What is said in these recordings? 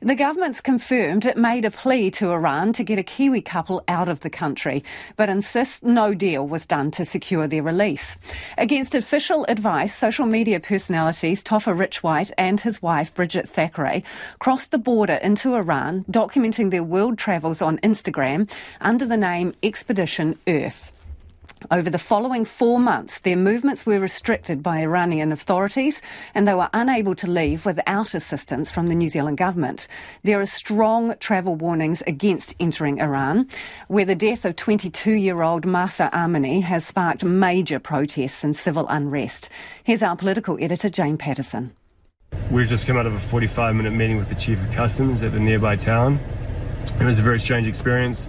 The government's confirmed it made a plea to Iran to get a Kiwi couple out of the country, but insists no deal was done to secure their release. Against official advice, social media personalities Topher Richwhite and his wife Bridget Thackeray crossed the border into Iran, documenting their world travels on Instagram under the name Expedition Earth. Over the following four months, their movements were restricted by Iranian authorities and they were unable to leave without assistance from the New Zealand government. There are strong travel warnings against entering Iran, where the death of 22 year old Mahsa Amini has sparked major protests and civil unrest. Here's our political editor, Jane Patterson. We've just come out of a 45 minute meeting with the Chief of Customs at the nearby town. It was a very strange experience.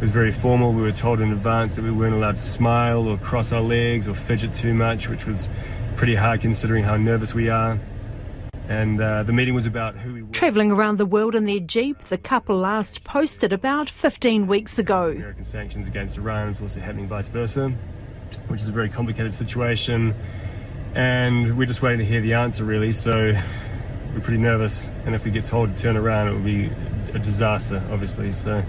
It was very formal. We were told in advance that we weren't allowed to smile or cross our legs or fidget too much, which was pretty hard considering how nervous we are. And uh, the meeting was about who we were. Travelling around the world in their Jeep, the couple last posted about 15 weeks ago. American sanctions against Iran is also happening vice versa, which is a very complicated situation. And we're just waiting to hear the answer, really. So we're pretty nervous. And if we get told to turn around, it will be a disaster, obviously. So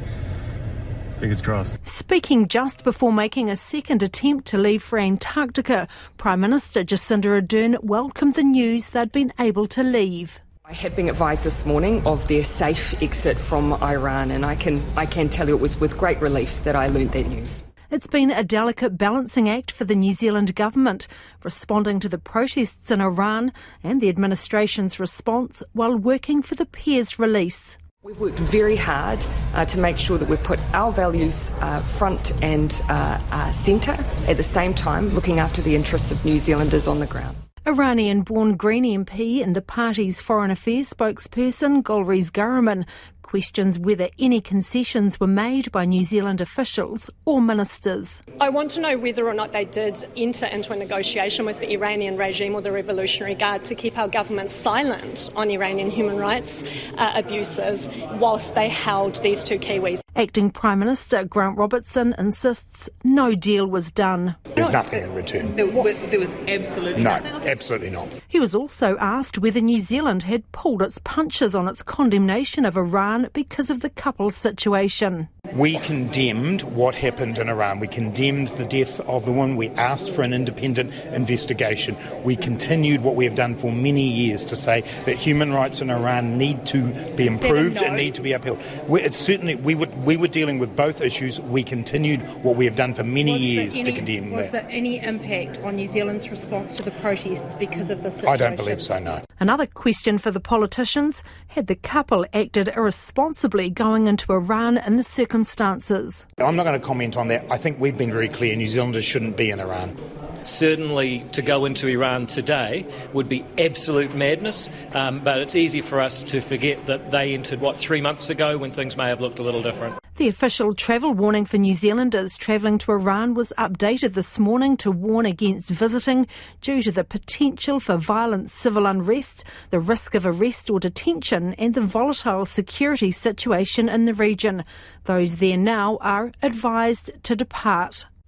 Fingers crossed. Speaking just before making a second attempt to leave for Antarctica, Prime Minister Jacinda Ardern welcomed the news they'd been able to leave. I had been advised this morning of their safe exit from Iran, and I can I can tell you it was with great relief that I learnt that news. It's been a delicate balancing act for the New Zealand government, responding to the protests in Iran and the administration's response while working for the pair's release. We've worked very hard uh, to make sure that we've put our values uh, front and uh, uh centre at the same time looking after the interests of New Zealanders on the ground. Iranian born Green MP and the party's foreign affairs spokesperson Golriz Ghahraman questions whether any concessions were made by New Zealand officials or ministers. I want to know whether or not they did enter into a negotiation with the Iranian regime or the Revolutionary Guard to keep our government silent on Iranian human rights uh, abuses whilst they held these two Kiwis. Acting Prime Minister Grant Robertson insists no deal was done. There's nothing in return. There, there was absolutely no, nothing. absolutely not. He was also asked whether New Zealand had pulled its punches on its condemnation of Iran because of the couple's situation. We condemned what happened in Iran. We condemned the death of the woman. We asked for an independent investigation. We continued what we have done for many years to say that human rights in Iran need to be improved no? and need to be upheld. We, it's certainly we were we were dealing with both issues. We continued what we have done for many was years any, to condemn was that. Was there any impact on New Zealand's response to the protests because of the situation? I don't believe so. No. Another question for the politicians: Had the couple acted irresponsibly going into Iran in the circumstances? I'm not going to comment on that. I think we've been very clear. New Zealanders shouldn't be in Iran certainly to go into Iran today would be absolute madness. Um, but it's easy for us to forget that they entered, what, three months ago when things may have looked a little different. The official travel warning for New Zealanders travelling to Iran was updated this morning to warn against visiting due to the potential for violent civil unrest, the risk of arrest or detention, and the volatile security situation in the region. Those there now are advised to depart.